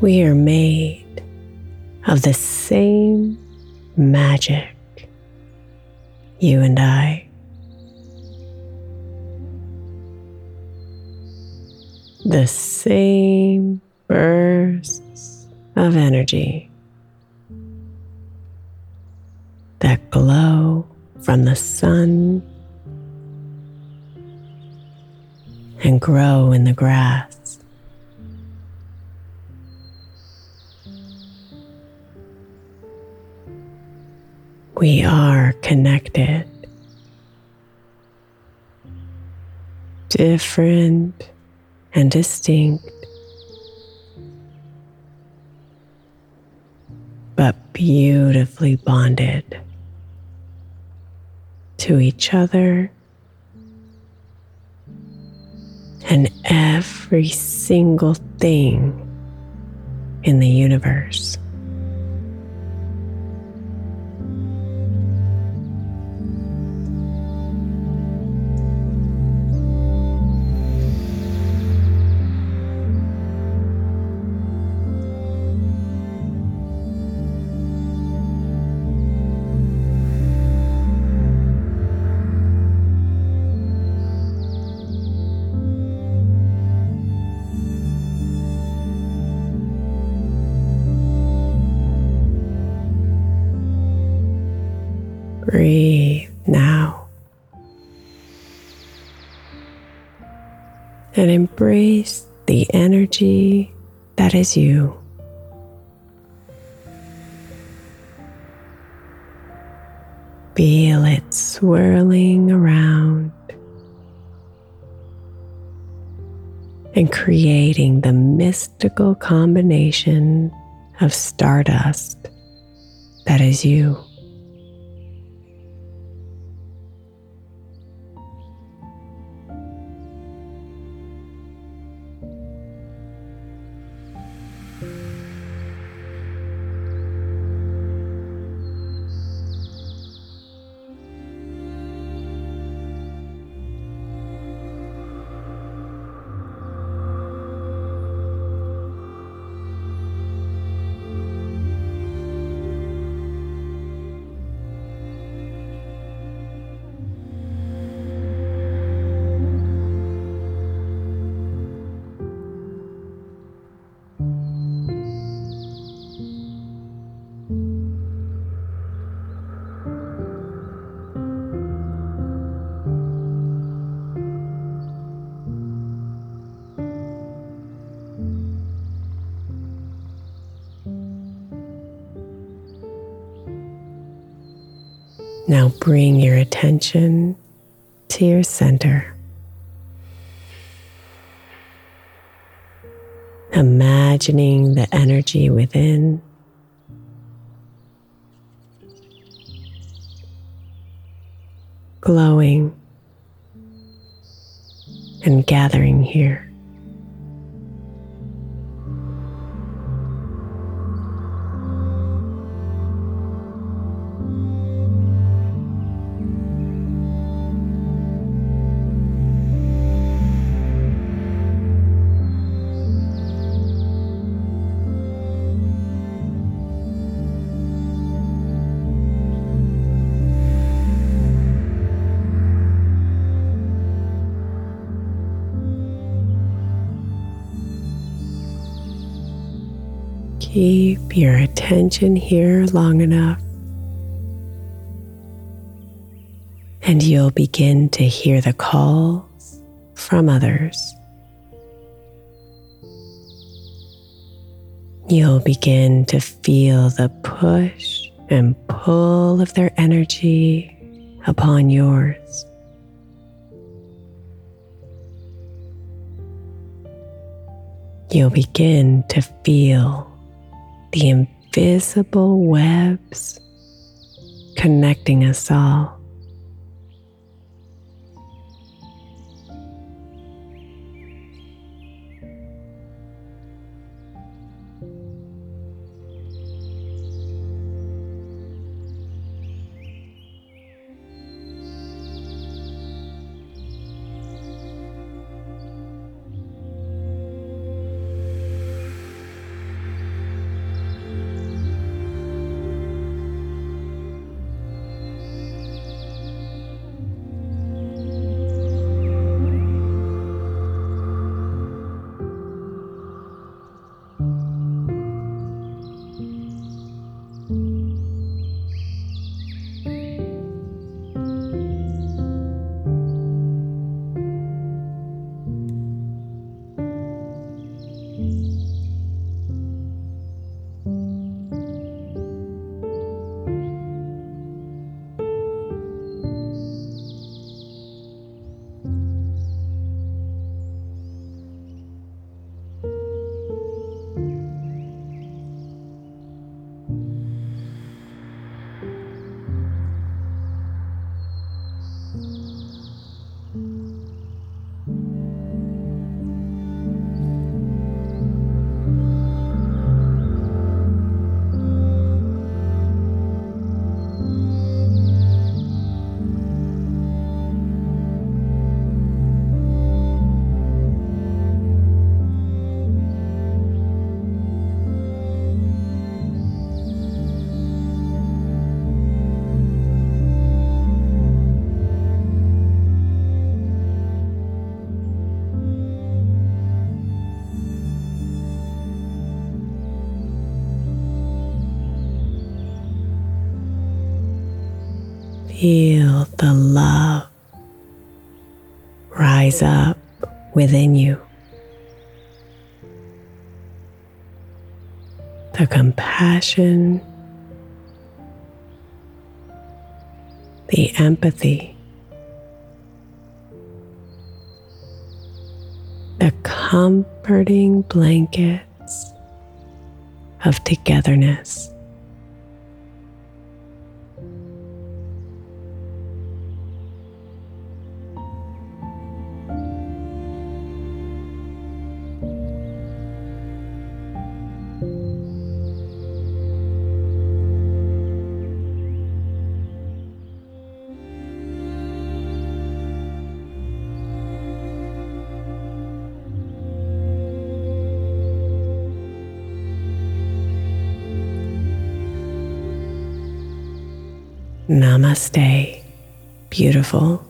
We are made of the same magic, you and I. The same bursts of energy that glow from the sun and grow in the grass. We are connected. Different and distinct, but beautifully bonded to each other and every single thing in the universe. And embrace the energy that is you. Feel it swirling around and creating the mystical combination of stardust that is you. Now bring your attention to your center. Imagining the energy within. Glowing and gathering here. Keep your attention here long enough, and you'll begin to hear the calls from others. You'll begin to feel the push and pull of their energy upon yours. You'll begin to feel the invisible webs connecting us all. Feel the love rise up within you. The compassion, the empathy, the comforting blankets of togetherness. Namaste, beautiful.